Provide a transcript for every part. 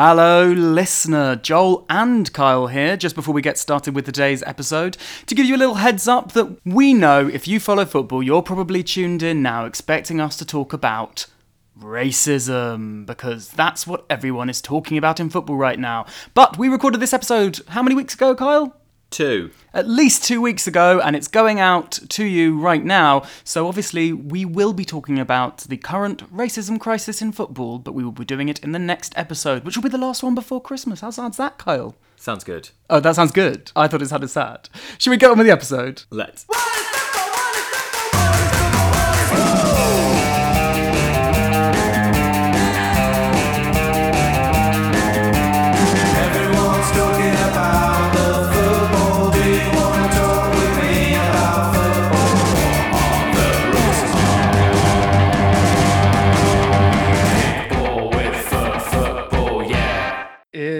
Hello, listener. Joel and Kyle here, just before we get started with today's episode, to give you a little heads up that we know if you follow football, you're probably tuned in now expecting us to talk about racism, because that's what everyone is talking about in football right now. But we recorded this episode how many weeks ago, Kyle? Two. at least two weeks ago, and it's going out to you right now. So, obviously, we will be talking about the current racism crisis in football, but we will be doing it in the next episode, which will be the last one before Christmas. How sounds that, Kyle? Sounds good. Oh, that sounds good. I thought it sounded sad. Should we get on with the episode? Let's.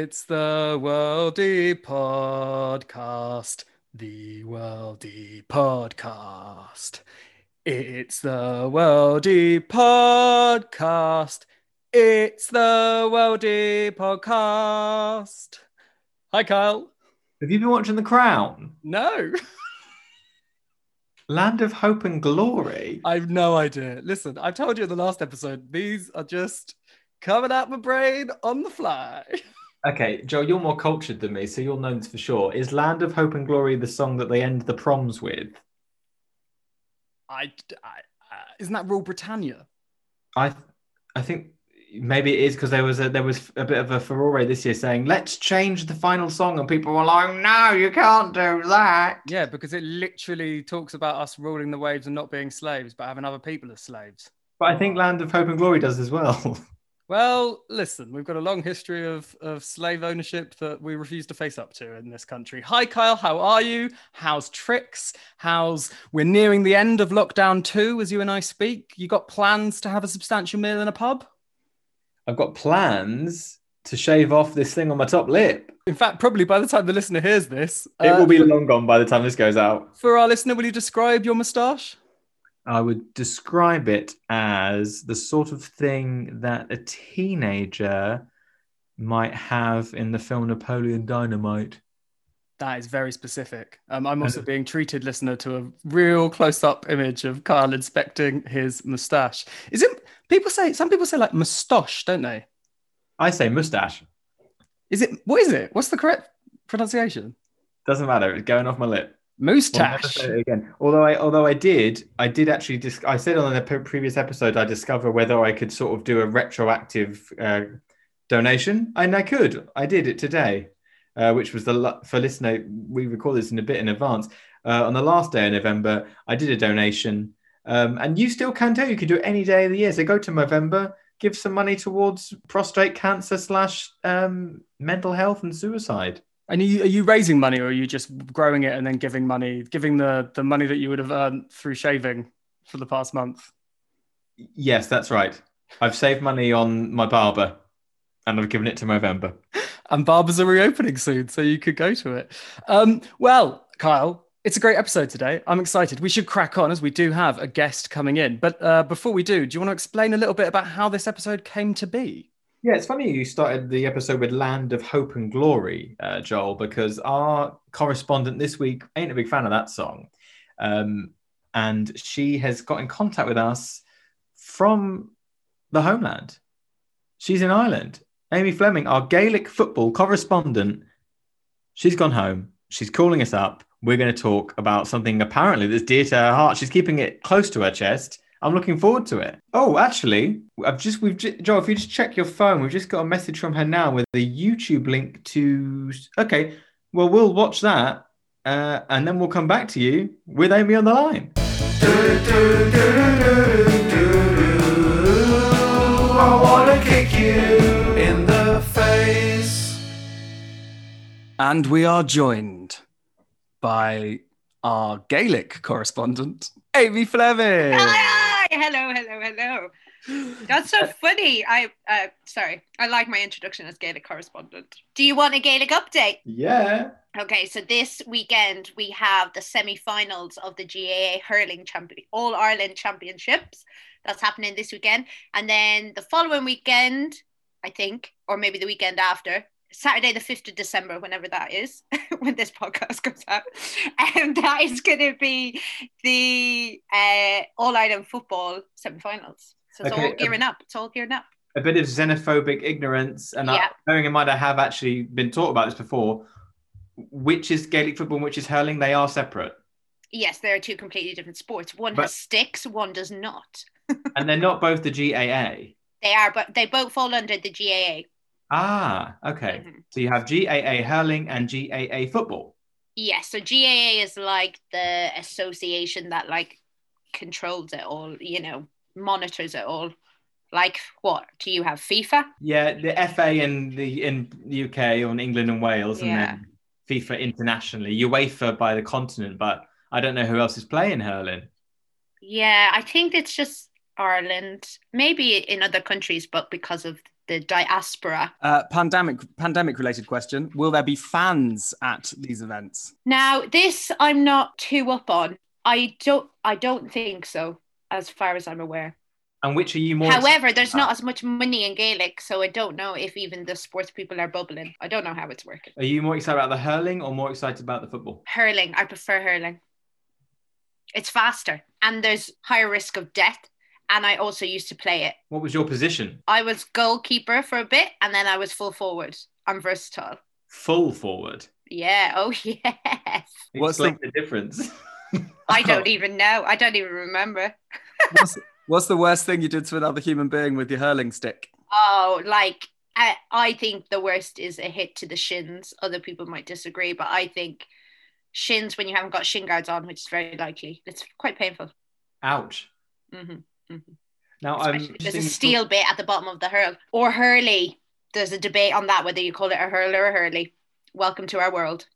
It's the Worldy Podcast. The Worldy Podcast. It's the Worldy Podcast. It's the Worldy Podcast. Hi, Kyle. Have you been watching The Crown? No, Land of Hope and Glory. I've no idea. Listen, I've told you in the last episode, these are just coming out my brain on the fly. Okay, Joe, you're more cultured than me, so you'll know this for sure. Is Land of Hope and Glory the song that they end the proms with? I, I uh, isn't that Rule Britannia? I, I think maybe it is because there was a there was a bit of a furore this year saying let's change the final song, and people were like, no, you can't do that. Yeah, because it literally talks about us ruling the waves and not being slaves, but having other people as slaves. But I think Land of Hope and Glory does as well. Well, listen, we've got a long history of, of slave ownership that we refuse to face up to in this country. Hi, Kyle. How are you? How's tricks? How's we're nearing the end of lockdown two as you and I speak? You got plans to have a substantial meal in a pub? I've got plans to shave off this thing on my top lip. In fact, probably by the time the listener hears this, It uh, will be long gone by the time this goes out. for our listener, will you describe your moustache? I would describe it as the sort of thing that a teenager might have in the film Napoleon Dynamite. That is very specific. Um, I'm also being treated, listener, to a real close-up image of Kyle inspecting his moustache. Is it? People say some people say like moustache, don't they? I say mustache. Is it? What is it? What's the correct pronunciation? Doesn't matter. It's going off my lip. Moustache. again. Although I, although I did, I did actually. Dis- I said on the pre- previous episode, I discovered whether I could sort of do a retroactive uh, donation, and I could. I did it today, uh, which was the for listener. We record this in a bit in advance. Uh, on the last day of Movember, I did a donation, um, and you still can do You can do it any day of the year. So go to November, give some money towards prostate cancer slash um, mental health and suicide. And are you, are you raising money, or are you just growing it and then giving money, giving the the money that you would have earned through shaving for the past month? Yes, that's right. I've saved money on my barber and I've given it to Movember. and barbers are reopening soon, so you could go to it. Um, well, Kyle, it's a great episode today. I'm excited. We should crack on as we do have a guest coming in. But uh, before we do, do you want to explain a little bit about how this episode came to be? Yeah, it's funny you started the episode with Land of Hope and Glory, uh, Joel, because our correspondent this week ain't a big fan of that song. Um, and she has got in contact with us from the homeland. She's in Ireland. Amy Fleming, our Gaelic football correspondent, she's gone home. She's calling us up. We're going to talk about something apparently that's dear to her heart. She's keeping it close to her chest. I'm looking forward to it. Oh, actually, I've just we've just, Joel. If you just check your phone, we've just got a message from her now with the YouTube link to. Okay, well we'll watch that, uh, and then we'll come back to you with Amy on the line. I wanna kick you in the face. And we are joined by our Gaelic correspondent, Amy Fleming. Hello, hello, hello. That's so funny. I uh sorry, I like my introduction as Gaelic correspondent. Do you want a Gaelic update? Yeah. Okay, so this weekend we have the semi-finals of the GAA hurling champion All Ireland Championships. That's happening this weekend, and then the following weekend I think, or maybe the weekend after. Saturday, the 5th of December, whenever that is, when this podcast comes out. And that is going to be the uh, All Ireland football semi finals. So it's Okay, all gearing up. It's all gearing up. A bit of xenophobic ignorance, and I, Yeah. bearing in mind I have actually been taught about this before. Which is Gaelic football and which is hurling? They are separate, Yes, there are two completely different sports. One But- has sticks, one does not. and they're not both the GAA. They are, but they both fall under the GAA. Ah, okay. Mhm. So you have GAA hurling and GAA football. Yes, so GAA is like the association that like controls it all, you know, monitors it all. Like what? Do you have FIFA? Yeah, the FA in the in the UK or in England and Wales, and Yeah. then FIFA internationally, UEFA by the continent. But I don't know who else is playing hurling. Yeah, I think it's just Ireland, maybe in other countries, but because of the diaspora. Uh, pandemic pandemic related question: Will there be fans at these events? Now, this I'm not too up on. I don't I don't think so, as far as I'm aware. And which are you more? However, there's about? not as much money in Gaelic, so I don't know if even the sports people are bubbling. I don't know how it's working. Are you more excited about the hurling or more excited about the football? Hurling, I prefer hurling. It's faster and there's higher risk of death. And I also used to play it. What was your position? I was goalkeeper for a bit and then I was full forward. I'm versatile. Full forward. Yeah. Oh, yes. What's Explain the difference. I don't even know. I don't even remember. What's, what's the worst thing you did to another human being with your hurling stick? Oh, like I, I think the worst is a hit to the shins. Other people might disagree, but I think shins when you haven't got shin guards on, which is very likely, it's quite painful. Ouch. Mm-hmm. Hmm Now I'm there's a steel bit at the bottom of the hurl or hurley. There's a debate on that whether you call it a hurl or a hurley. Welcome to our world.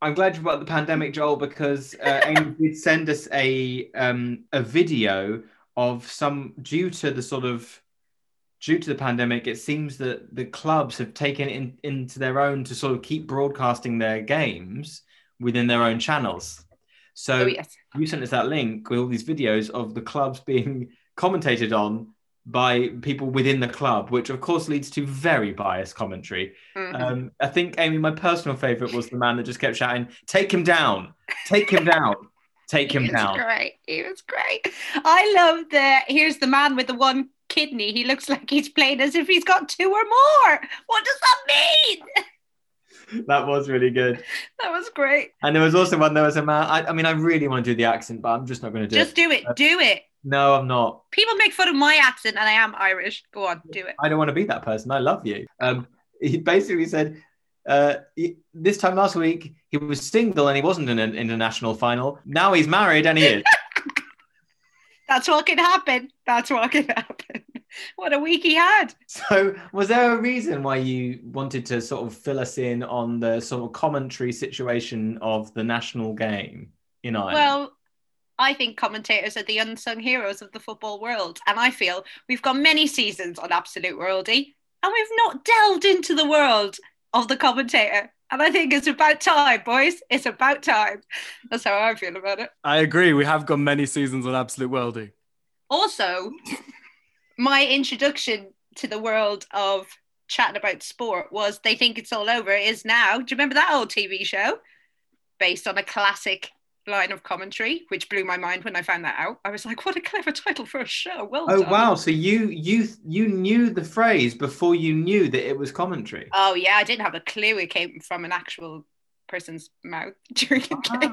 I'm glad you brought the pandemic, Joel, because uh, Amy did send us a um, a video of some due to the sort of due to the pandemic. It seems that the clubs have taken it in, into their own to sort of keep broadcasting their games within their own channels. So oh yes. you sent us that link with all these videos of the clubs being commentated on by people within the club, which of course leads to very biased commentary. Mhm. Um, I think Amy, my personal favorite was the man that just kept shouting, "Take him down! Take him down! Take him He was down!" great. He was great. I love the here's the man with the one kidney. He looks like he's playing as if he's got two or more. What does that mean? That was really good. That was great. And there was also one. There was a man. I, I mean, I really want to do the accent, but I'm just not going to do Just it. Just do it. Do it. No, I'm not. People make fun of my accent and I am Irish. Go on, do it. I don't want to be that person. I love you. Um, he basically said, uh, he- this time last week he was single and he wasn't in an international final. Now he's married and he is. That's what can happen. That's what can happen. What a week he had. So, was there a reason why you wanted to sort of fill us in on the sort of commentary situation of the national game in Ireland? Well, I think commentators are the unsung heroes of the football world. And I feel we've got many seasons on Absolute Worldy and we've not delved into the world of the commentator. And I think it's about time, boys. It's about time. That's how I feel about it. I agree. We have got many seasons on Absolute Worldy. Also, my introduction to the world of chatting about sport was They Think It's All Over is now. Do you remember that old TV show? Based on a classic line of commentary, which blew my mind when I found that out. I was like, what a clever title for a show. Well oh done. wow! So you you you knew the phrase before you knew that it was commentary. Oh, yeah, I didn't have a clue it came from an actual person's mouth during a game.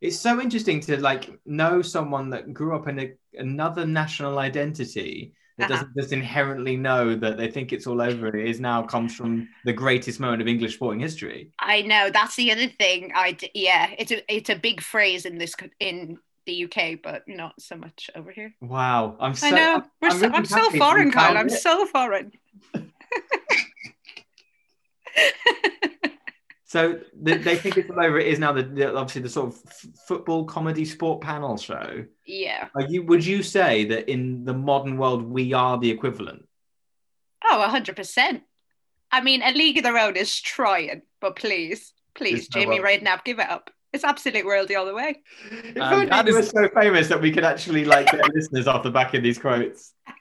It's so interesting to like know someone that grew up in a, another national identity that Uh-huh. doesn't just inherently know that they think it's all over. It is now comes from the greatest moment of English sporting history. I know that's the other thing. I d- yeah, it's a it's a big phrase in this in the UK, but not so much over here. Wow, I'm so I know we're I'm so, really I'm so foreign, Kyle. I'm so foreign. So the, they think it's all over. It is now the, the obviously the sort of f- football comedy sport panel show. yeah. Are you? Would you say that in the modern world we are the equivalent? Oh, hundred percent. I mean, a league of their own is trying, but please, please, There's no Jamie way. Redknapp, give it up. It's absolute worldy all the way. If Um, only that you were is- so famous that we could actually like get listeners off the back of these quotes. And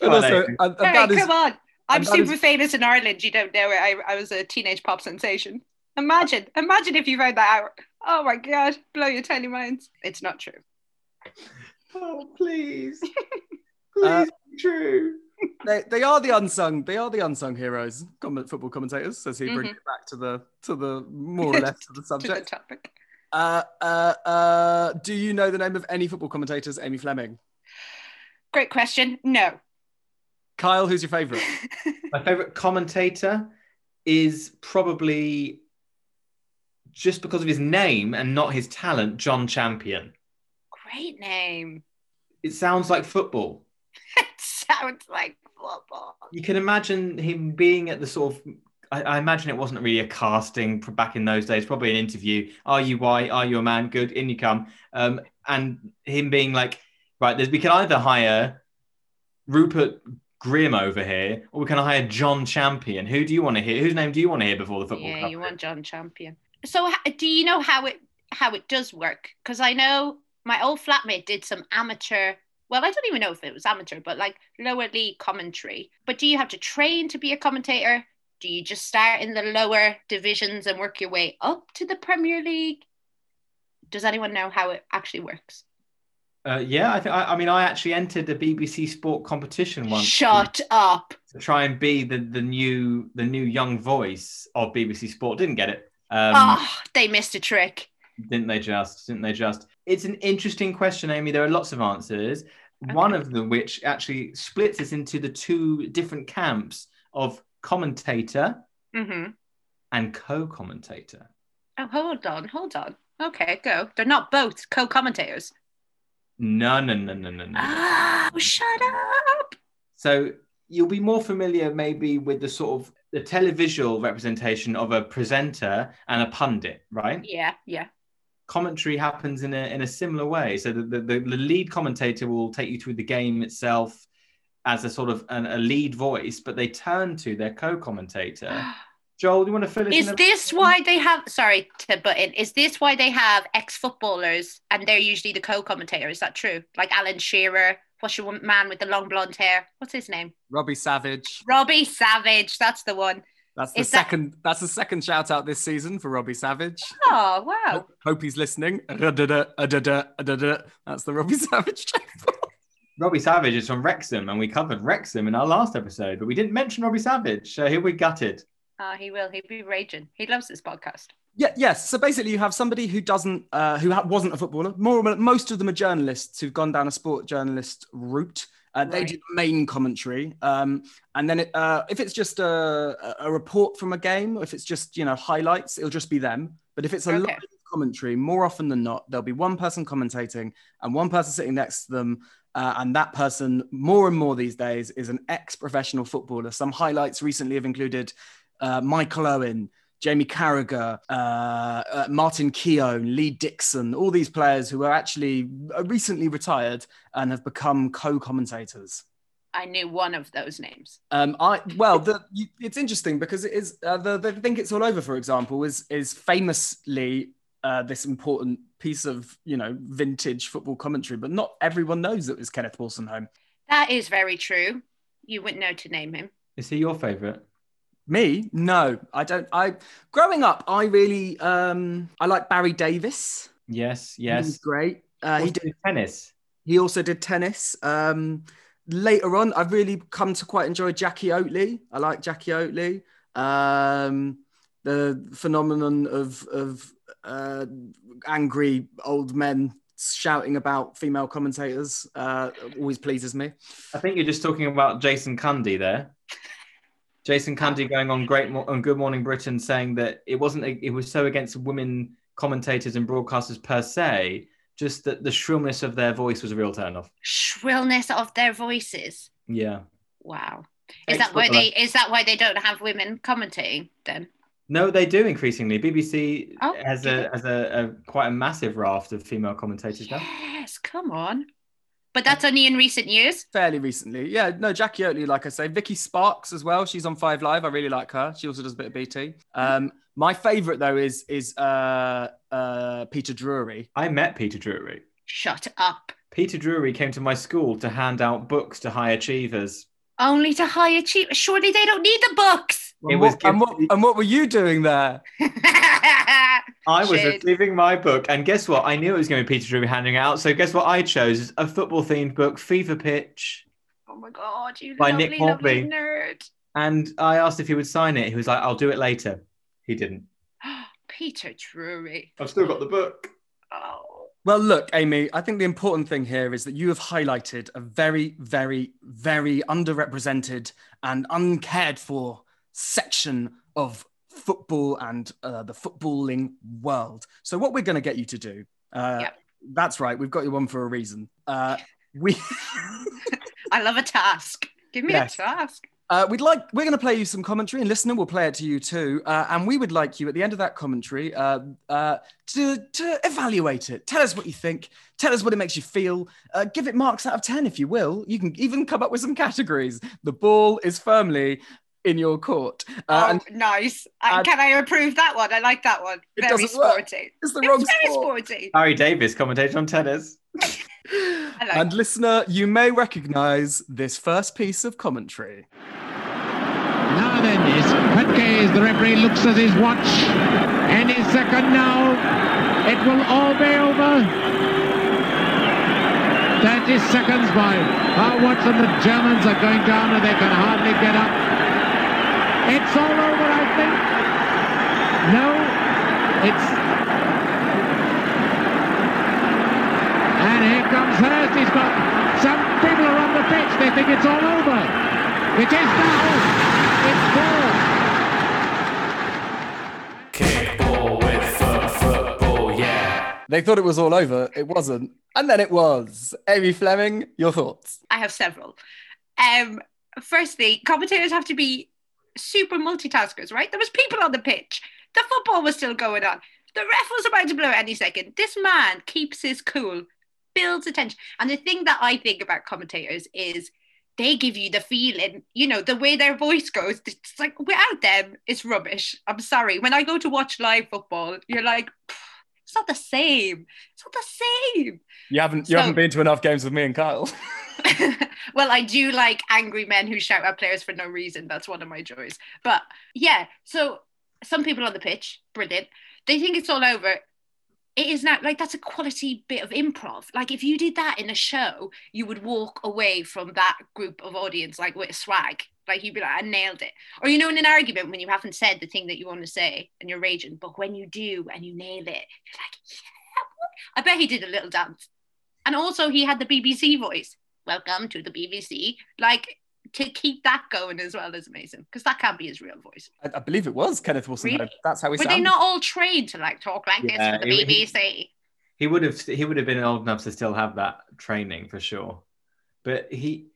Come on, also, and- and Hey, that is come on. I'm super is- famous in Ireland. You don't know it. I, I was a teenage pop sensation. Imagine, imagine if you found that out. Oh my god, blow your tiny minds. It's not true. Oh, please. please Uh, be true. They, they are the unsung. They are the unsung heroes. Comment, football commentators, says he, Mm-hmm. brings it back to the to the more or less to the To the subject. topic. Uh, uh, uh, do you know the name of any football commentators? Amy Fleming. Great question. No. Kyle, who's your favourite? My favorite commentator is probably just because of his name and not his talent, John Champion. Great name. It sounds like football. It sounds like football. You can imagine him being at the sort of. I, imagine it wasn't really a casting back in those days. Probably an interview. Are you white? Are you a man? Good. In you come. Um, and him being like, right, there's, we can either hire Rupert Grimm over here, or we can hire John Champion. Who do you want to hear? Whose name do you want to hear before the football? Yeah, you want John Champion. So, do you know how it how it does work? Because I know my old flatmate did some amateur. Well, I don't even know if it was amateur, but like lower league commentary. But do you have to train to be a commentator? Do you just start in the lower divisions and work your way up to the Premier League? Does anyone know how it actually works? Uh, yeah, I think. I, I mean, I actually entered a BBC Sport competition once. Shut up. to try and be the the new the new young voice of BBC Sport. Didn't get it. Um, oh, they missed a trick. Didn't they just? Didn't they just? It's an interesting question, Amy. There are lots of answers. One of them, which actually splits us into the two different camps of commentator hmm and co-commentator. Oh, hold on, hold on. Okay, go. They're not both co-commentators. No, no, no, no, no, no. Oh, shut up. So you'll be more familiar maybe with the sort of the televisual representation of a presenter and a pundit, right? Yeah, yeah. commentary happens in a in a similar way. So the, the, the lead commentator will take you through the game itself as a sort of an, a lead voice, but they turn to their co-commentator. Joel, do you want to fill us Is in? a- this why they have? Sorry to butt in. Is this why they have ex-footballers and they're usually the co-commentator? Is that true? Like Alan Shearer. What's your man with the long blonde hair? What's his name? Robbie Savage. Robbie Savage. That's the one. That's the Is that- second. That's the second shout out this season for Robbie Savage. Oh wow. Hope, hope he's listening. That's the Robbie Savage. Robbie Savage is from Wrexham, and we covered Wrexham in our last episode, but we didn't mention Robbie Savage. So here we gutted. Oh, he will. He'll be raging. He loves this podcast. Yeah, yes. So basically, you have somebody who doesn't, uh, who ha- wasn't a footballer. More, most of them are journalists who've gone down a sport journalist route. Uh, They Right. do the main commentary, um, and then it, uh, if it's just a, a report from a game, if it's just you know highlights, it'll just be them. But if it's a Okay. live commentary, more often than not, there'll be one person commentating and one person sitting next to them. Uh, and that person, more and more these days, is an ex-professional footballer. Some highlights recently have included uh, Michael Owen, Jamie Carragher, uh, uh, Martin Keown, Lee Dixon, all these players who are actually uh, recently retired and have become co-commentators. I knew one of those names. Um, I well, the, you, it's interesting because it is uh, the, the think it's all over. For example, is is famously uh, this important piece of you know vintage football commentary, but not everyone knows it was Kenneth Wolstenholme. That is very true. You wouldn't know to name him. Is he your favourite? Me? No, I don't. I growing up, I really um, I like Barry Davies. Yes, yes. great. Uh, he did tennis. He also did tennis. Um, later on, I've really come to quite enjoy Jackie Oatley. I like Jackie Oatley. Um, the phenomenon of of uh, angry old men shouting about female commentators uh, always pleases me. I think you're just talking about Jason Cundy there. Jason Cundy going on Great Mo- on Good Morning Britain saying that it wasn't it was so against women commentators and broadcasters per se, just that the shrillness of their voice was a real turn off. Shrillness of their voices. Yeah. Wow. Is that why they is that why they don't have women commentating then? No, they do increasingly. BBC Oh, has a has a, a quite a massive raft of female commentators now. Yes, come on. But that's only in recent years. Fairly recently, yeah. No, Jackie Oatley, like I say, Vicky Sparks as well. She's on Five Live. I really like her. She also does a bit of BT. Um, my favourite though is is uh, uh, Peter Drury. I met Peter Drury. Shut up. Peter Drury came to my school to hand out books to high achievers. Only to high achievers. Surely they don't need the books. It and, was what, and, what, and what were you doing there? I was Shade. receiving my book, and guess what? I knew it was going to be Peter Drury handing it out. So guess what? I chose a football-themed book, Fever Pitch, oh my god, you By lovely, Nick lovely Hornby. nerd. and I asked if he would sign it. He was like, "I'll do it later." He didn't. Peter Drury. I've still got the book. Oh. Well, look, Amy, I think the important thing here is that you have highlighted a very, very, very underrepresented and uncared for section of football and uh, the footballing world. So, what we're going to get you to do, uh, Yep. that's right, we've got you on for a reason. Uh, we. I love a task. Give me Yes. a task. Uh, we'd like we're going to play you some commentary, and listener, we'll play it to you too. Uh, and we would like you at the end of that commentary uh, uh, to to evaluate it. Tell us what you think. Tell us what it makes you feel. Uh, give it marks out of ten if you will. You can even come up with some categories. The ball is firmly in your court, uh, oh, and nice. And- can I approve that one? I like that one. It Very doesn't work. sporty. it's the It's wrong very sport. sporty. Harry Davies, commentator on tennis. I like And listener, you may recognise this first piece of commentary. Now then, is Petke as the referee looks at his watch. Any second now, it will all be over. 30 seconds by. How Watson, the Germans are going down and they can hardly get up. It's all over, I think. No, it's. And here comes Hurst. He's got some people are on the pitch. They think it's all over. It is now. It's ball. Kickball with foot football, yeah. They thought it was all over. It wasn't, and then it was. Amy Fleming, your thoughts? I have several. Um, firstly, commentators have to be super multitaskers, right? There was people on the pitch. The football was still going on. The ref was about to blow any second. This man keeps his cool, builds attention. And the thing that I think about commentators is they give you the feeling, you know, the way their voice goes. It's like without them, it's rubbish. I'm sorry. When I go to watch live football, you're like, it's not the same. It's not the same. You haven't you So- haven't been to enough games with me and Kyle. well, I do like angry men who shout at players for no reason. That's one of my joys. But yeah, so some people on the pitch, brilliant. They think it's all over. It is not like that's a quality bit of improv. Like if you did that in a show, you would walk away from that group of audience like with a swag. Like you'd be like, I nailed it. Or you know, in an argument when you haven't said the thing that you want to say and you're raging, but when you do and you nail it, you're like, yeah. I bet he did a little dance. And also he had the BBC voice welcome to the BBC. Like to keep that going as well is amazing because that can't be his real voice. I, I believe it was Kenneth Wolstenholme. Really? That's how he Were sounded. they not all trained to like talk like Yeah, this for the it- it- BBC? He would have he would have been old enough to still have that training for sure. But he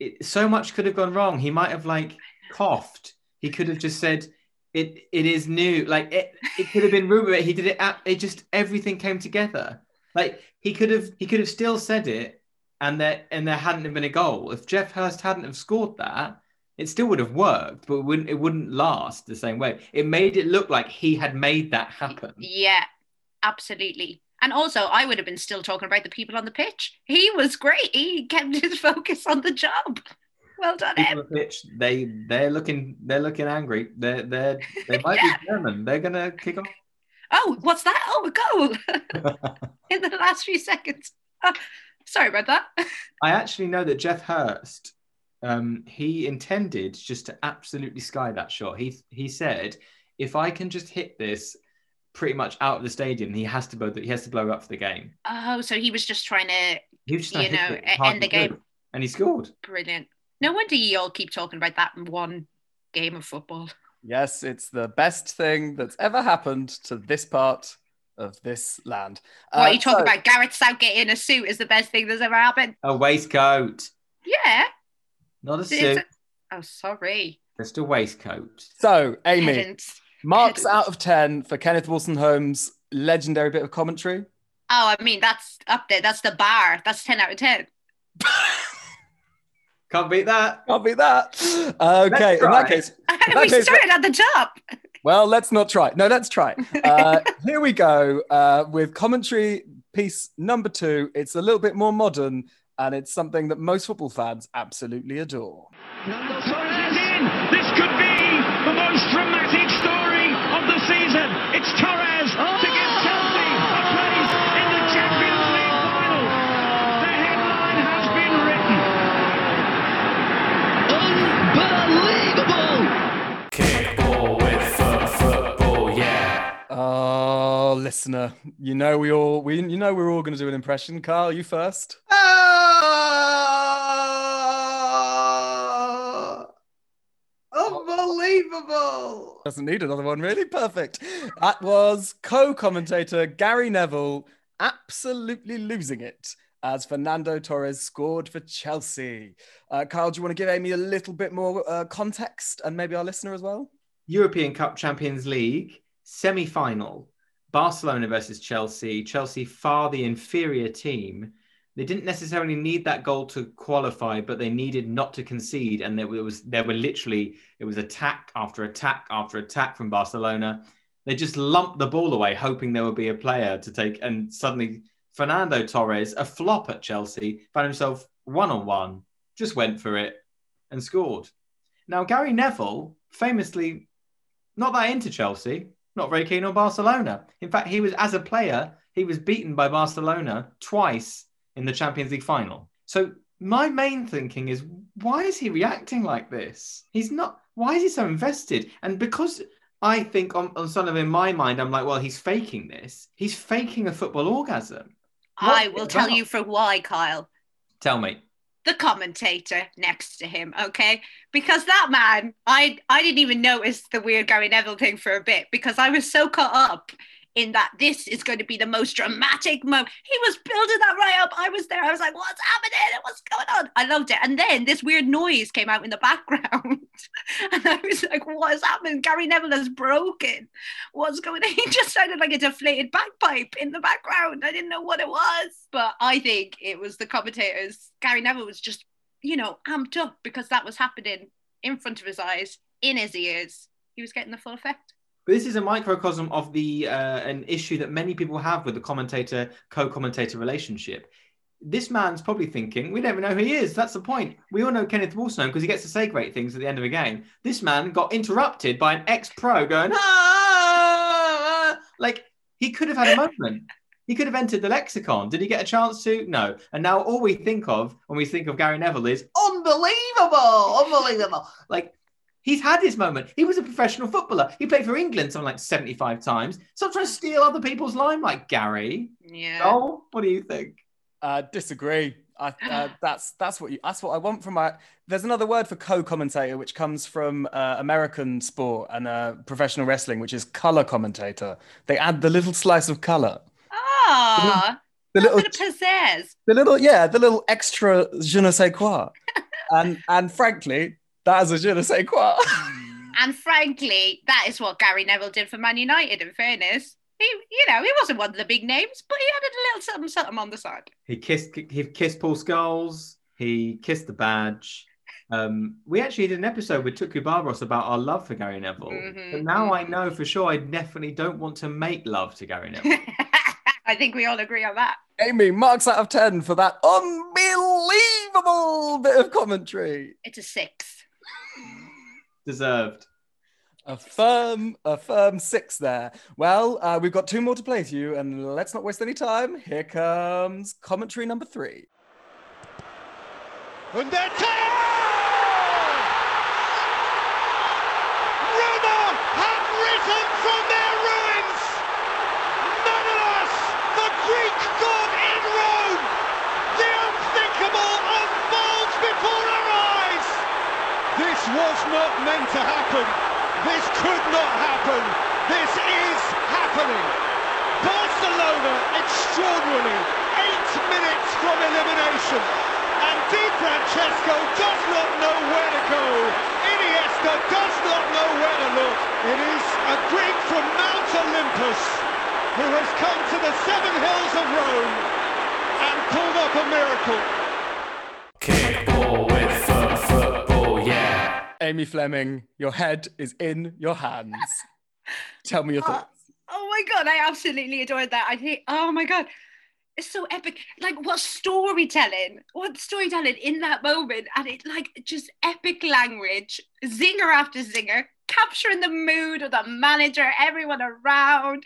it, so much could have gone wrong. He might have like coughed. He could have just said it it is new. Like it it could have been rumor. He did it at, it just everything came together. Like he could have he could have still said it and there and there hadn't been a goal. If Geoff Hurst hadn't have scored that, it still would have worked, but it wouldn't it wouldn't last the same way. It made it look like he had made that happen. Yeah, absolutely. And also, I would have been still talking about the people on the pitch. He was great. He kept his focus on the job. Well done, people him. on the pitch, they they're looking they're looking angry. They're they're they might Yeah. be German. They're gonna kick off. Oh, what's that? Oh, a goal in the last few seconds. Oh, sorry about that. I actually know that Geoff Hurst, um, he intended just to absolutely sky that shot. He he said, if I can just hit this pretty much out of the stadium, he has to blow the, he has to blow up for the game. Oh, so he was just trying to He was just trying You to know, it as hard end the as he game. and he scored. brilliant. No wonder you all keep talking about that one game of football. Yes, it's the best thing that's ever happened to this part of this land. What Uh, are you talking so- about? Gareth Southgate in a suit is the best thing that's ever happened. A waistcoat, Yeah. not a It's suit, a- oh, sorry. just a waistcoat. So, Amy, Pedants. Marks out of 10 for Kenneth Wolstenholme's legendary bit of commentary. Oh, I mean, that's up there. That's the bar. That's 10 out of 10. Can't beat that. Can't beat that. Okay, in that case, we Okay, so- started at the top. well, let's not try. No, let's try. Uh, here we go uh, with commentary piece number two. It's a little bit more modern and it's something that most football fans absolutely adore. Torres is. This could listener, you know we all we you know we're all going to do an impression. Carl, you first. Ah! Unbelievable! Doesn't need another one, really. Perfect. That was co-commentator Gary Neville absolutely losing it as Fernando Torres scored for Chelsea. Uh, Carl, do you want to give Amy a little bit more uh, context and maybe our listener as well? European Cup Champions League semi final, Barcelona versus Chelsea. Chelsea far the inferior team. They didn't necessarily need that goal to qualify, but they needed not to concede. And there was there were literally it was attack after attack after attack from Barcelona. They just lumped the ball away, hoping there would be a player to take. And suddenly, Fernando Torres, a flop at Chelsea, found himself one on one, just went for it and scored. Now, Gary Neville famously not that into Chelsea, not very keen on Barcelona. In fact, he was as a player, he was beaten by Barcelona twice in the Champions League final. So my main thinking is why is he reacting like this? He's not why is he so invested? And because I think on, on sort of in my mind, I'm like, well, he's faking this. He's faking a football orgasm. I will tell that? you for why, Kyle. Tell me. The commentator next to him, okay? Because that man, I I didn't even notice the weird Gary Neville thing for a bit because I was so caught up in that this is going to be the most dramatic moment. He was building that right up. I was there. I was like, what's happening? What's going on? I loved it. And then this weird noise came out in the background. and I was like, what is happening? Gary Neville is broken. What's going on? He just sounded like a deflated bagpipe in the background. I didn't know what it was. But I think it was the commentators. Gary Neville was just, you know, amped up because that was happening in front of his eyes, in his ears. He was getting the full effect. But this is a microcosm of the uh, an issue that many people have with the commentator co-commentator relationship. This man's probably thinking, we never know who he is. That's the point. We all know Kenneth Wolfstone because he gets to say great things at the end of a game. This man got interrupted by an ex-pro going, ah! like he could have had a moment. He could have entered the lexicon. Did he get a chance to? No. And now all we think of when we think of Gary Neville is unbelievable, unbelievable. Like He's had his moment. He was a professional footballer. He played for England something like 75 times. Stop trying to steal other people's limelight, Gary. Yeah. Oh, what do you think? Uh, disagree. I, uh, that's that's what you, that's what I want from my. There's another word for co-commentator, which comes from uh, American sport and uh, professional wrestling, which is color commentator. They add the little slice of color, Ah, the a little, bit of pizzazz. the little, yeah, the little extra je ne sais quoi. and and frankly, that is a je ne sais quoi. And frankly, that is what Gary Neville did for Man United. In fairness, he, you know, he wasn't one of the big names, but he added a little something, something on the side. He kissed he kissed Paul Scholes. He kissed the badge. Um, we actually did an episode with Tuku Barbaros about our love for Gary Neville. Mhm, But now I mhm. know for sure I definitely don't want to make love to Gary Neville. I think we all agree on that. Amy marks out of ten for that unbelievable bit of commentary. It's a six. Deserved. A firm, a firm six there. Well, uh, we've got two more to play to you, and let's not waste any time. Here comes commentary number three. And they're Roma have risen from their ruins. Nonetheless, the Greek god in Rome, the unthinkable unfolds before our eyes. This was not meant to happen. This could not happen. This is happening. Barcelona extraordinarily eight minutes from elimination. And Di Francesco does not know where to go. Iniesta does not know where to look. It is a Greek from Mount Olympus who has come to the seven hills of Rome and pulled off a miracle. Kickball Amy Fleming, your head is in your hands. Tell me your Oh, thoughts. oh my god, I absolutely adored that. I think, oh my god, it's so epic. Like what storytelling? What storytelling in that moment? And it like just epic language, zinger after zinger, capturing the mood of the manager, everyone around,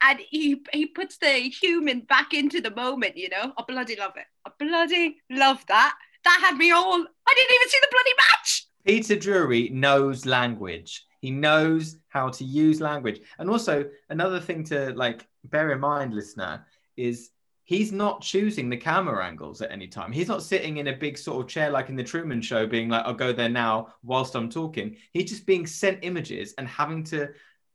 and he he puts the human back into the moment. You know, I bloody love it. I bloody love that. That had me all. I didn't even see the bloody match. Peter Drury knows language. He knows how to use language. And also another thing to like bear in mind, listener, is he's not choosing the camera angles at any time. He's not sitting in a big sort of chair like in the Truman Show, being like, "I'll go there now" whilst I'm talking. He's just being sent images and having to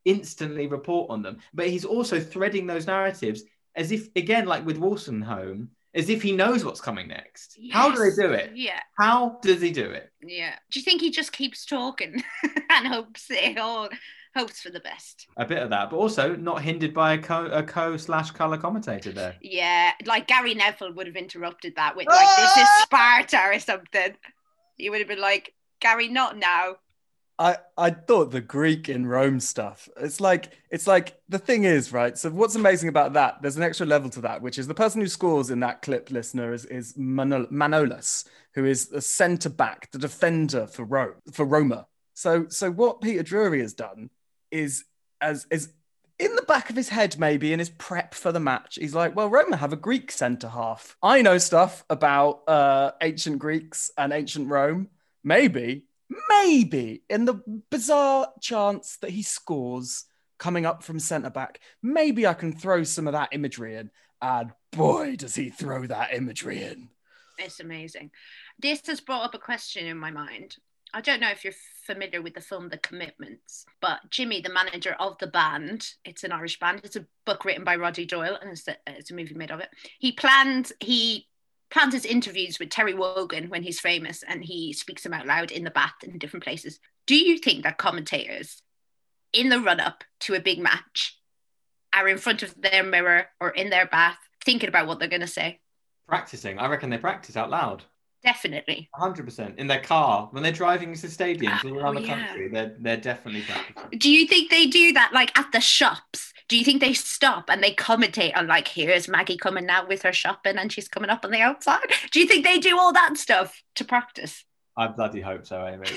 instantly report on them. But he's also threading those narratives as if, again, like with Wolstenholme, as if he knows what's coming next. How do Yes. they do it? Yeah, How does he do it? yeah. Do you think he just keeps talking and hopes it all hopes for the best? A bit of that, but also not hindered by a co a co slash color commentator there. Yeah, like Gary Neville would have interrupted that with like this is ah! Sparta or something. He would have been like, Gary, not now. I, I thought the Greek in Rome stuff. It's like it's like the thing is right. So what's amazing about that? There's an extra level to that, which is the person who scores in that clip, listener, is is Manol- Manolas, who is the centre back, the defender for Rome for Roma. So so what Peter Drury has done is as is in the back of his head, maybe in his prep for the match, he's like, well, Roma have a Greek centre half. I know stuff about uh, ancient Greeks and ancient Rome. Maybe, maybe in the bizarre chance that he scores coming up from centre back, maybe I can throw some of that imagery in. And boy, does he throw that imagery in. It's amazing. This has brought up a question in my mind. I don't know if you're familiar with the film The Commitments, but Jimmy, the manager of the band, it's an Irish band. It's a book written by Roddy Doyle, and it's a, it's a movie made of it. He planned he his interviews with Terry Wogan when he's famous, and he speaks them out loud in the bath in different places. Do you think that commentators in the run up to a big match are in front of their mirror or in their bath thinking about what they're going to say? Practicing, I reckon they practice out loud. Definitely. 100% in their car when they're driving to stadiums all around Oh, the yeah. country. They're they're definitely practicing. Do you think they do that like at the shops? Do you think they stop and they commentate on like here's Maggie coming now with her shopping and she's coming up on the outside? Do you think they do all that stuff to practice? I bloody hope so, Amy.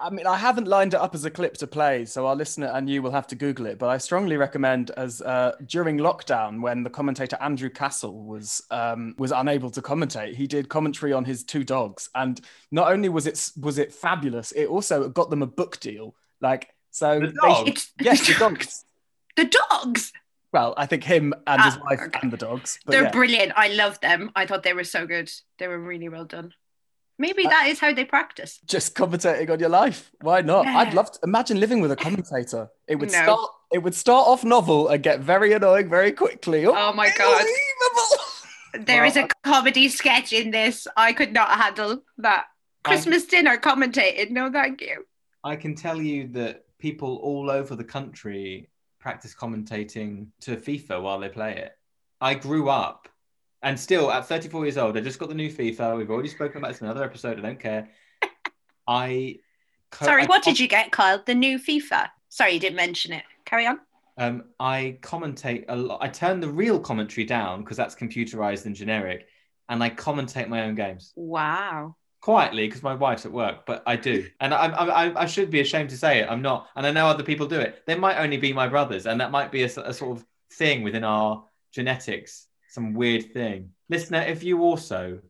I mean, I haven't lined it up as a clip to play, so our listener and you will have to Google it. But I strongly recommend, as uh, during lockdown, when the commentator Andrew Castle was um, was unable to commentate, he did commentary on his two dogs, and not only was it was it fabulous, it also got them a book deal. Like, so The they- It's yes, the dogs. The dogs. Well, I think him and his Ah, wife okay. and the dogs. But They're yeah. brilliant. I love them. I thought they were so good. They were really well done. Maybe Uh, that is how they practice. just commentating on your life. Why not? I'd love to imagine living with a commentator. It would No. start. It would start off novel and get very annoying very quickly. Oh my God. Unbelievable. There is Well, a comedy sketch in this. I could not handle that. I- Christmas dinner commentated. No, thank you. I can tell you that people all over the country practice commentating to FIFA while they play it. I grew up and still at 34 years old, I just got the new FIFA. We've already spoken about this in another episode. I don't care. I co- Sorry, I what did you get, Kyle? The new FIFA. Sorry, you didn't mention it. Carry on. Um, I commentate a lot. I turn the real commentary down because that's computerized and generic, and I commentate my own games Wow. Quietly because my wife's at work. But I do, and I, I, I, I should be ashamed to say it. I'm not, and I know other people do it. They might only be my brothers, and that might be a sort of thing within our genetics, some weird thing. Listener, if you also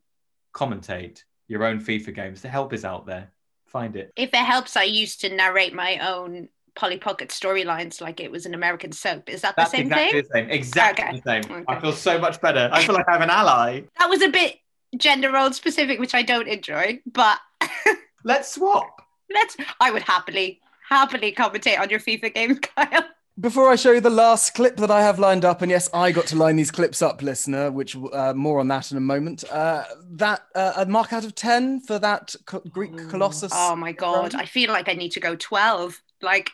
commentate your own FIFA games, the help is out there. Find it. If it helps, I used to narrate my own Polly Pocket storylines like it was an American soap. Is that the That's same exactly thing? the same. Exactly Okay. the same. I feel so much better. I feel like I have an ally. That was a bit gender role specific, which I don't enjoy, but Let's swap. let's I would happily, happily commentate on your FIFA games, Kyle. Before I show you the last clip that I have lined up, and yes, I got to line these clips up, listener, which uh, more on that in a moment. Uh, that uh, a mark out of ten for that co- Greek colossus. Oh my god, Rome? I feel like I need to go 12. Like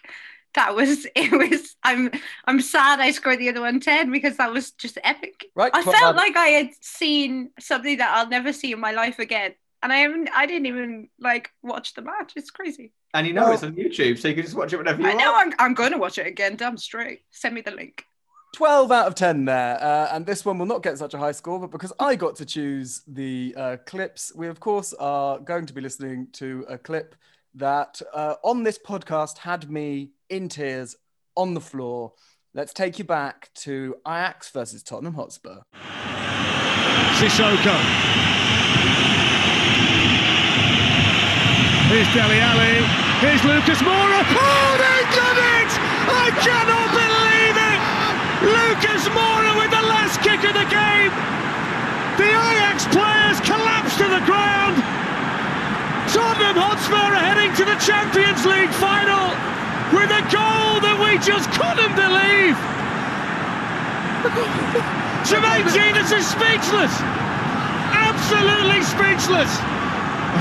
that was it was I'm I'm sad I scored the other one 10 because that was just epic. Right, I felt out- like I had seen something that I'll never see in my life again. And I haven't I didn't even like watch the match. It's crazy. And you know Well- it's on YouTube, so you can just watch it whenever you I want. know I'm I'm gonna watch it again, damn straight. Send me the link. 12 out of 10 there. Uh, and this one will not get such a high score, but because I got to choose the uh, clips, we of course are going to be listening to a clip that uh, on this podcast had me in tears on the floor. Let's take you back to Ajax versus Tottenham Hotspur. Sissoko. Here's Dele Alli. Here's Lucas Moura. Oh, they've done it! I cannot believe it! Lucas Moura with the last kick of the game. The Ajax players collapse to the ground. Tottenham Hotspur are heading to the Champions League final with a goal that we just couldn't believe. Jermaine Jenas is speechless. Absolutely speechless.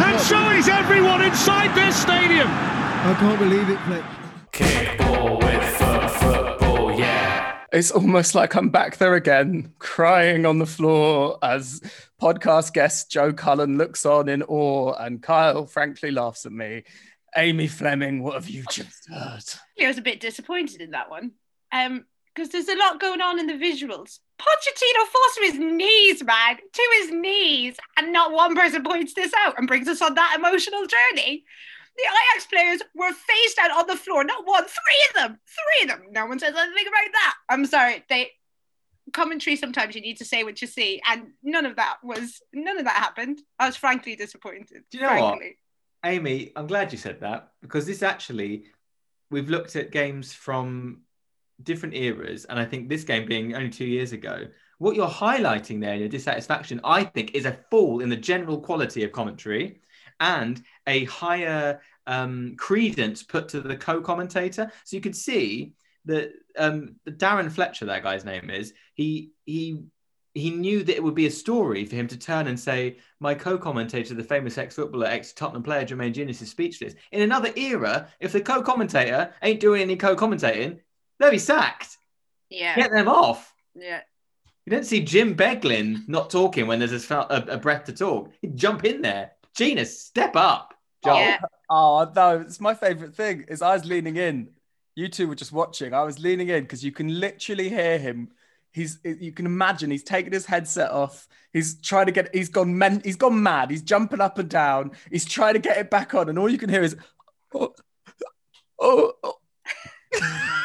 And so is everyone inside this stadium. I can't believe it, Fletch. Kickball with foot football, yeah. It's almost like I'm back there again, crying on the floor as podcast guest Joe Cullen looks on in awe and Kyle frankly laughs at me. Amy Fleming, what have you just heard? I was a bit disappointed in that one. Um, because there's a lot going on in the visuals. Pochettino falls to his knees, man, to his knees, and not one person points this out and brings us on that emotional journey. The Ajax players were faced out on the floor, not one, three of them, three of them. No one says anything about that. I'm sorry, they commentary sometimes you need to say what you see, and none of that was none of that happened. I was frankly disappointed. Do you know what? Amy, I'm glad you said that because this actually, we've looked at games from different eras, and I think this game being only two years ago, what you're highlighting there your dissatisfaction, I think, is a fall in the general quality of commentary and a higher um, credence put to the co-commentator. So you could see that um, Darren Fletcher, that guy's name is, he he he knew that it would be a story for him to turn and say, My co commentator, the famous ex footballer, ex Tottenham player Jermaine Jenas, is speechless. In another era, if the co commentator ain't doing any co commentating, they'll be sacked. Yeah, Get them off. yeah. You don't see Jim Beglin not talking when there's a, a, a breath to talk. He'd jump in there. Jenas, step up. Joel. Yeah. Oh no, it's my favorite thing. Is I was leaning in. You two were just watching. I was leaning in because you can literally hear him. He's you can imagine he's taking his headset off. He's trying to get he's gone men, he's gone mad. He's jumping up and down. He's trying to get it back on, and all you can hear is oh, oh, oh.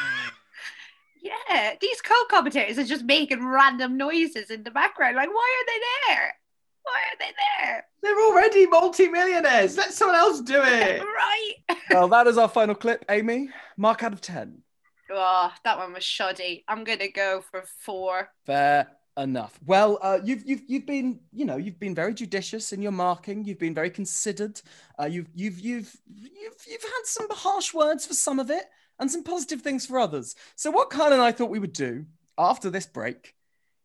Yeah, these co-commentators are just making random noises in the background. Like, why are they there? Why are they there? They're already multi-millionaires. Let someone else do it. Right. Well, that is our final clip, Amy. Mark out of ten. Oh, that one was shoddy. I'm gonna go for four. Fair enough. Well, uh, you've you've you've been you know you've been very judicious in your marking. You've been very considered. Uh, you've you've you've you've you've had some harsh words for some of it and some positive things for others. So what Kyle and I thought we would do after this break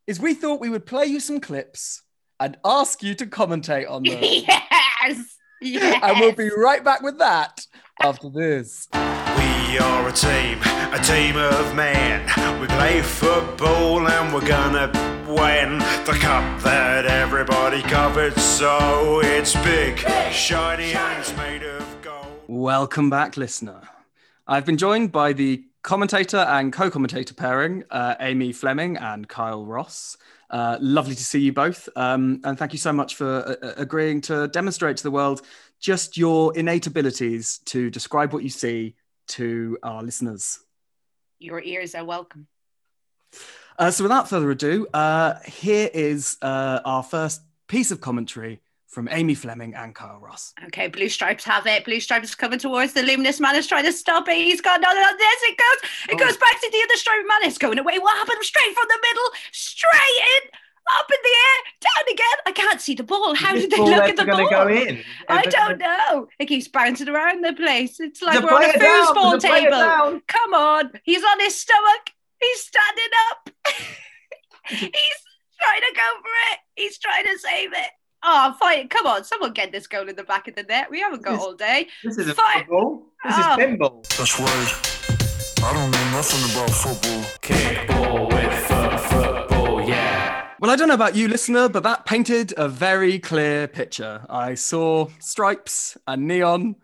is we thought we would play you some clips and ask you to commentate on them. yes. Yes. and we'll be right back with that after this. We are a team, a team of men. We play football and we're gonna win the cup that everybody covers. So it's big, shiny, and it's made of gold. Welcome back, listener. I've been joined by the commentator and co commentator pairing, uh, Amy Fleming and Kyle Ross. Uh, lovely to see you both. Um, and thank you so much for uh, uh, agreeing to demonstrate to the world just your innate abilities to describe what you see to our listeners. Your ears are welcome. Uh, so, without further ado, uh, here is uh, our first piece of commentary from Amy Fleming and Kyle Ross. Okay, blue stripes have it. Blue stripes is coming towards the luminous man is trying to stop it. He's got no, no, no. Yes, it goes. It goes back to the other striped man. It's going away. What happened? Straight from the middle, straight in, up in the air, down again. I can't see the ball. How did they Ball look at the gonna ball? go in? I don't know. It keeps bouncing around the place. It's like There's a we're on a player foosball there's a player table. Come on. He's on his stomach. He's standing up. He's trying to go for it. He's trying to save it. Oh, fine. Come on. Someone get this goal in the back of the net. We haven't got This- all day. This is a Fine. football. This is Oh. pinball. That's right. I don't know nothing about football. Kickball Well, I don't know about you, listener, but that painted a very clear picture. I saw stripes and neon.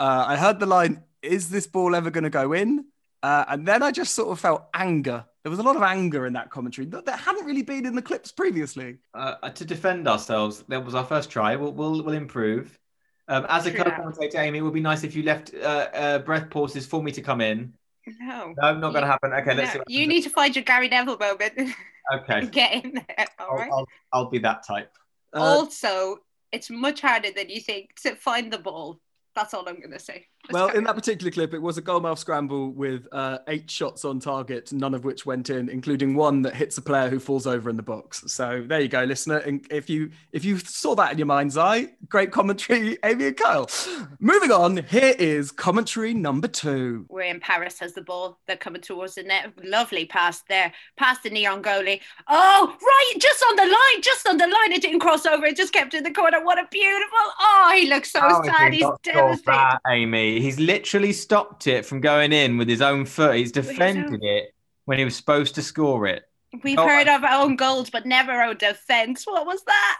Uh, I heard the line, Is this ball ever going to go in? Uh, and then I just sort of felt anger There was a lot of anger in that commentary that, that hadn't really been in the clips previously. Uh, to defend ourselves, that was our first try. We'll we'll, we'll improve. Um, as a True. co-commentator, Amy, it would be nice if you left uh, uh, breath pauses for me to come in. No. No, not going to happen. Okay, let's see. What you need to find your Gary Neville moment. Okay, and Get in there. All I'll, right. I'll, I'll be that type. Uh, also, it's much harder than you think to find the ball. That's all I'm going to say. Let's well, in that particular clip, it was a goalmouth scramble with uh, eight shots on target, none of which went in, including one that hits a player who falls over in the box. So there you go, listener. And if you if you saw that in your mind's eye, great commentary, Amy and Kyle. Moving on, here is commentary number two. We're in Paris has the ball. They're coming towards the net. Lovely pass there. Past the neon goalie. Oh, right. Just on the line. Just on the line. It didn't cross over. It just kept in the corner. What a beautiful. Oh, he looks so How is sad. He's not sure devastated. that, Amy. He's literally stopped it from going in with his own foot. He's defended it when he was supposed to score it. We've Oh, heard of our own goals, but never our defence. What was that?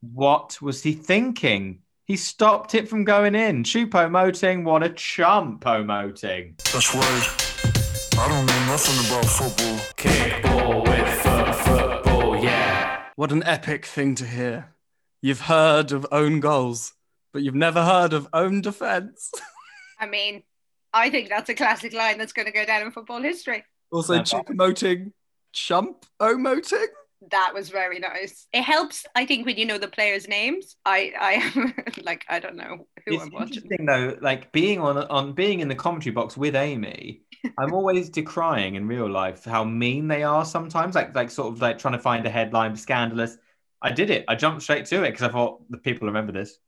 What was he thinking? He stopped it from going in. Choupo-Moting, what a chump moting. That's right. I don't know nothing about football. Kickball with foot football, yeah. What an epic thing to hear. You've heard of own goals, but you've never heard of own defense. I mean, I think that's a classic line that's going to go down in football history. Also, Never. cheap emoting, chump emoting. That was very nice. It helps, I think, when you know the players' names. I, I am like, I don't know who It's I'm watching. interesting though, like being on on being in the commentary box with Amy. I'm always decrying in real life how mean they are sometimes. Like like sort of like trying to find a headline scandalous. I did it. I jumped straight to it because I thought the people remember this.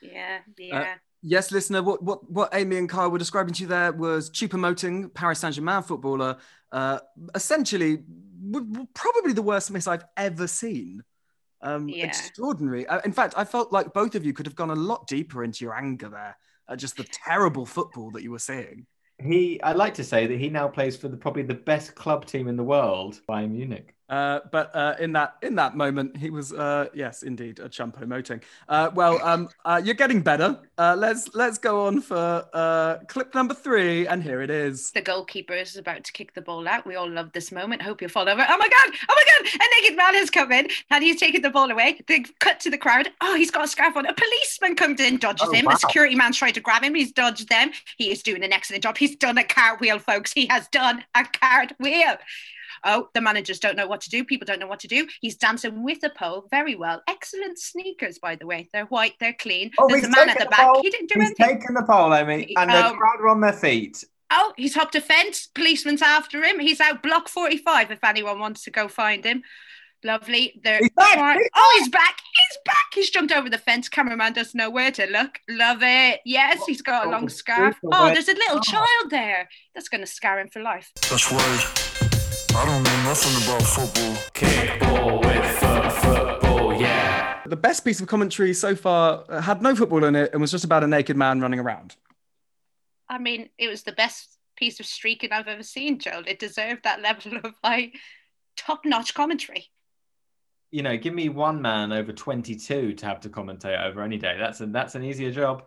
Yeah, uh, yeah. Yes, listener, what, what, what Amy and Kyle were describing to you there was Choupo-Moting, Paris Saint-Germain footballer, uh, essentially w- w- probably the worst miss I've ever seen. Um, Yeah. Extraordinary. Uh, in fact, I felt like both of you could have gone a lot deeper into your anger there at just the terrible football that you were seeing. He, I like to say that he now plays for the probably the best club team in the world, Bayern Munich. Uh, but uh, in that in that moment, he was uh, yes, indeed, a chumpo moting. Uh, well, um, uh, you're getting better. Uh, let's let's go on for uh, clip number three, and here it is. The goalkeeper is about to kick the ball out. We all love this moment. Hope you fall over. Oh my god! Oh my god! A naked man has come in and he's taken the ball away. They cut to the crowd. Oh, he's got a scarf on. A policeman comes in, dodges Oh, him. wow. A security man's trying to grab him. He's dodged them. He is doing an excellent job. He's done a cartwheel, folks. He has done a cartwheel. Oh, the managers don't know what to do. People don't know what to do. He's dancing with the pole very well. Excellent sneakers, by the way. They're white, they're clean. Oh, There's a man at the back. He didn't do he's anything. taken the pole, Amy, and the Um, crowd are on their feet. Oh, he's hopped a fence. Policeman's after him. He's out block 45 if anyone wants to go find him. Lovely. They're He's back, trying- he's oh, he's back. He's back. He's jumped over the fence. Cameraman doesn't know where to look. Love it. Yes, he's got a Oh, long scarf. Oh, there's a little Oh. child there. That's going to scar him for life. That's right. I don't know nothing about football. Kickball with foot football, yeah. The best piece of commentary so far uh, had no football in it and was just about a naked man running around. I mean, it was the best piece of streaking I've ever seen, Joel. It deserved that level of high, top notch commentary. You know, give me one man over 22 to have to commentate over any day. That's a, that's an easier job.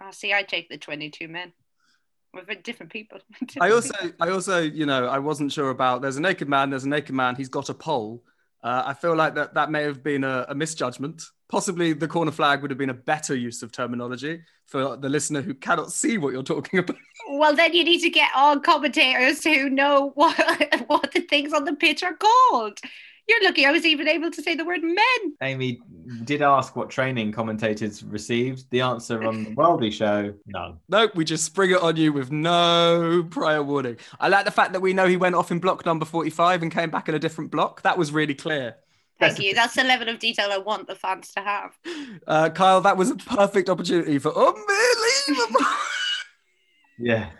Ah, see, I take the 22 men. Very different people. I also, people. I also, you know, I wasn't sure about. There's a naked man. There's a naked man. He's got a pole. Uh, I feel like that that may have been a, a misjudgment. Possibly the corner flag would have been a better use of terminology for the listener who cannot see what you're talking about. Well, then you need to get on commentators who know what what the things on the pitch are called. You're lucky I was even able to say the word men. Amy did ask what training commentators received. The answer on the Worldy show, none. Nope, we just spring it on you with no prior warning. I like the fact that we know he went off in block number 45 and came back in a different block. That was really clear. Thank you. That's the level of detail I want the fans to have. Uh, Kyle, that was a perfect opportunity for unbelievable. Yeah,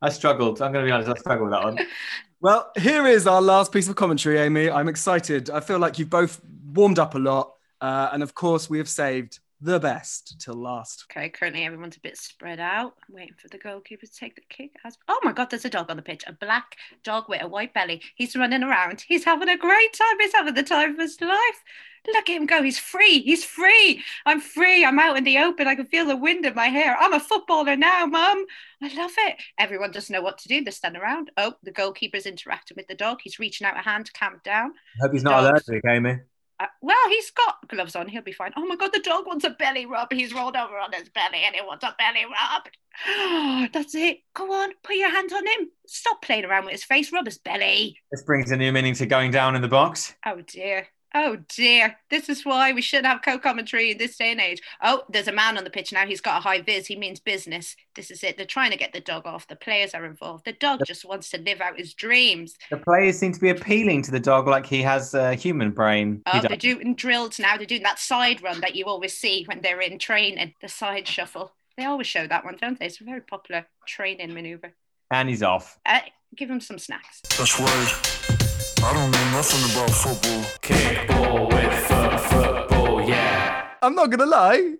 I struggled. I'm going to be honest, I struggled with that one. well, here is our last piece of commentary, Amy. I'm excited. I feel like you've both warmed up a lot. Uh, and of course, we have saved the best till last. Okay, currently everyone's a bit spread out. I'm waiting for the goalkeeper to take the kick. As- Oh my God, there's a dog on the pitch. A black dog with a white belly. He's running around. He's having a great time. He's having the time of his life. Look at him go. He's free. He's free. I'm free. I'm out in the open. I can feel the wind in my hair. I'm a footballer now, mum. I love it. Everyone doesn't know what to do. They stand around. Oh, the goalkeeper's interacting with the dog. He's reaching out a hand to calm down. Hope he's not Dogs. allergic, Amy. Uh, well, he's got gloves on. He'll be fine. Oh my God, the dog wants a belly rub. He's rolled over on his belly and he wants a belly rub. That's it. Go on, put your hand on him. Stop playing around with his face. Rub his belly. This brings a new meaning to going down in the box. Oh dear. Oh dear. This is why we should have co commentary in this day and age. Oh, there's a man on the pitch now. He's got a high vis. He means business. This is it. They're trying to get the dog off. The players are involved. The dog just wants to live out his dreams. The players seem to be appealing to the dog like he has a human brain. Oh, they're doing drills now. They're doing that side run that you always see when they're in training, the side shuffle. They always show that one, don't they? It's a very popular training maneuver. and he's off. Uh, give him some snacks. That's right. I don't know nothing about football. Kickball with foot, football, yeah. I'm not gonna lie.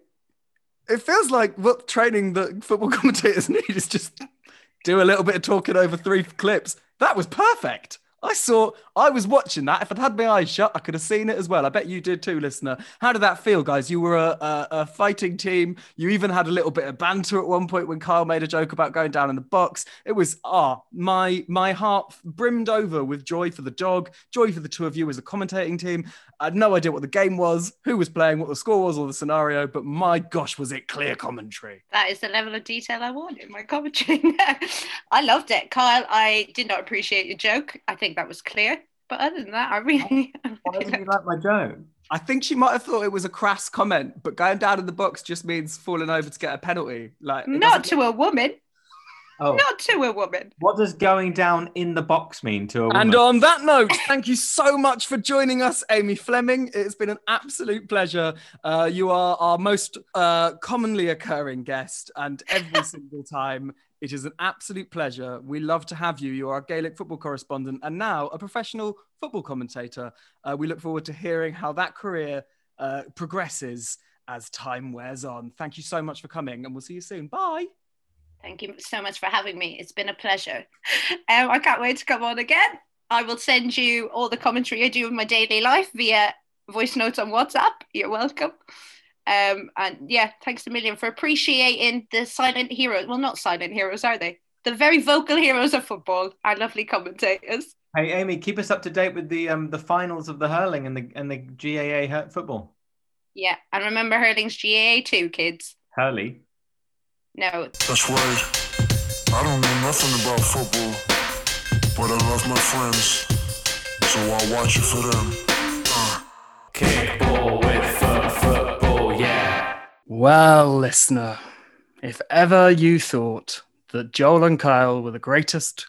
It feels like what training that football commentators need is just do a little bit of talking over three clips. That was perfect. I saw, I was watching that. If I'd had my eyes shut, I could have seen it as well. I bet you did too, listener. How did that feel, guys? You were a, a, a fighting team. You even had a little bit of banter at one point when Kyle made a joke about going down in the box. It was, ah, my my heart brimmed over with joy for the dog, joy for the two of you as a commentating team. I had no idea what the game was, who was playing, what the score was, or the scenario, but my gosh, was it clear commentary. That is the level of detail I want in my commentary. I loved it. Kyle, I did not appreciate your joke. I think that was clear. But other than that, I really, I Why really didn't you like my joke? I think she might have thought it was a crass comment, but going down in the box just means falling over to get a penalty. Like not doesn't- to a woman. Oh, Not to a woman. what does going down in the box mean to a woman? And on that note, thank you so much for joining us, Amy Fleming. It's been an absolute pleasure. Uh, you are our most uh, commonly occurring guest, and every single time it is an absolute pleasure. We love to have you. You are a Gaelic football correspondent and now a professional football commentator. Uh, we look forward to hearing how that career uh, progresses as time wears on. Thank you so much for coming, and we'll see you soon. Bye. Thank you so much for having me. It's been a pleasure. Um, I can't wait to come on again. I will send you all the commentary I do in my daily life via voice notes on WhatsApp. You're welcome. Um, and yeah, thanks a million for appreciating the silent heroes. Well, not silent heroes, are they? The very vocal heroes of football, our lovely commentators. Hey Amy, keep us up to date with the um the finals of the hurling and the and the GAA football. Yeah, and remember hurling's GAA too, kids. Hurley. No, That's right. I don't know nothing about football, but I love my friends, so I watch it for them. Uh. Kickball Well, listener, if ever you thought that Joel and Kyle were the greatest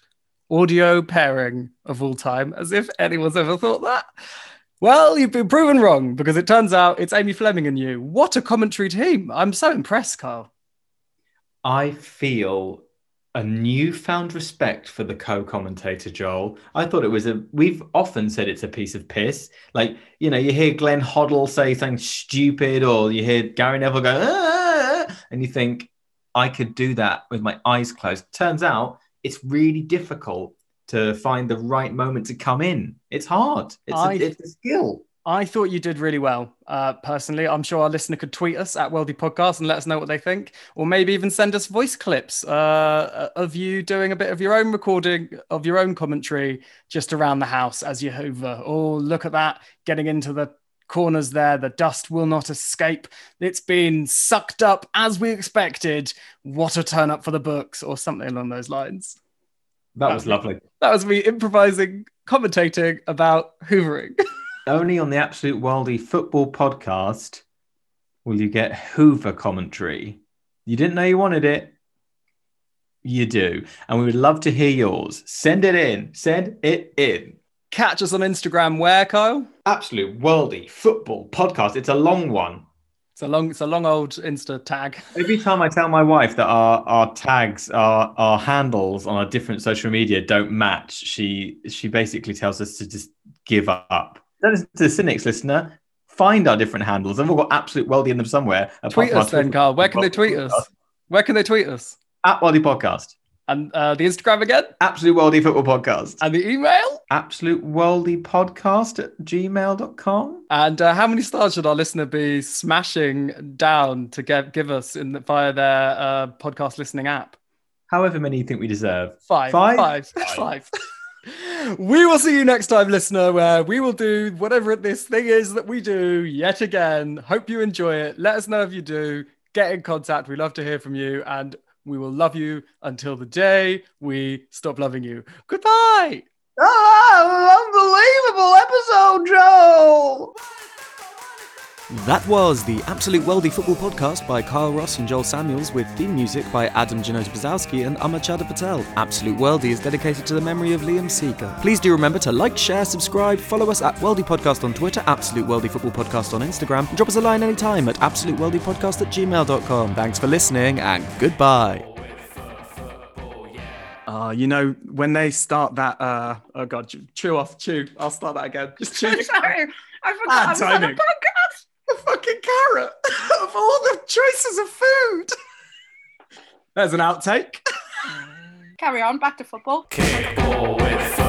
audio pairing of all time, as if anyone's ever thought that, well, you've been proven wrong because it turns out it's Amy Fleming and you. What a commentary team! I'm so impressed, Kyle. I feel a newfound respect for the co-commentator Joel. I thought it was a. We've often said it's a piece of piss. Like you know, you hear Glenn Hoddle say something stupid, or you hear Gary Neville go, "Ah," and you think, I could do that with my eyes closed. Turns out it's really difficult to find the right moment to come in. It's hard. It's, I- a, it's a skill. I thought you did really well, uh, personally. I'm sure our listener could tweet us at Worldy Podcast and let us know what they think, or maybe even send us voice clips uh, of you doing a bit of your own recording of your own commentary just around the house as you hover. Oh, look at that, getting into the corners there. The dust will not escape. It's been sucked up as we expected. What a turn up for the books, or something along those lines. That was lovely. That was me improvising, commentating about hoovering. Only on the Absolute Worldy Football Podcast will you get Hoover commentary. You didn't know you wanted it. You do. And we would love to hear yours. Send it in. Send it in. Catch us on Instagram where, Kyle? Absolute Worldy Football Podcast. It's a long one. It's a long, it's a long old Insta tag. Every time I tell my wife that our, our tags, our, our handles on our different social media don't match, she she basically tells us to just give up. That is to the cynics listener. Find our different handles. They've all got absolute Worldy in them somewhere. Tweet us then, Carl. Where can they tweet us? Where can they tweet us? At Worldy Podcast. And uh, the Instagram again? Absolute Worldy Football Podcast. And the email? absolute worldy podcast at gmail.com. And uh, how many stars should our listener be smashing down to get, give us in the, via their uh, podcast listening app? However many you think we deserve. Five. Five? Five. Five. we will see you next time, listener, where we will do whatever this thing is that we do yet again. Hope you enjoy it. Let us know if you do. Get in contact. We love to hear from you. And we will love you until the day we stop loving you. Goodbye. Oh, unbelievable episode, Joel! That was the Absolute Worldy Football Podcast by Kyle Ross and Joel Samuels with theme music by Adam Janota Bzowski and Amar Amachada Patel. Absolute Worldy is dedicated to the memory of Liam Seeker. Please do remember to like, share, subscribe, follow us at Worldy Podcast on Twitter, Absolute Worldy Football Podcast on Instagram, and drop us a line anytime at absoluteworldypodcast at gmail.com. Thanks for listening and goodbye. Uh, you know, when they start that, uh, oh God, chew off, chew. I'll start that again. Just chew. Sorry. I forgot Bad I was on a timing. podcast. A fucking carrot of all the choices of food. There's an outtake. Carry on, back to football. Kickball with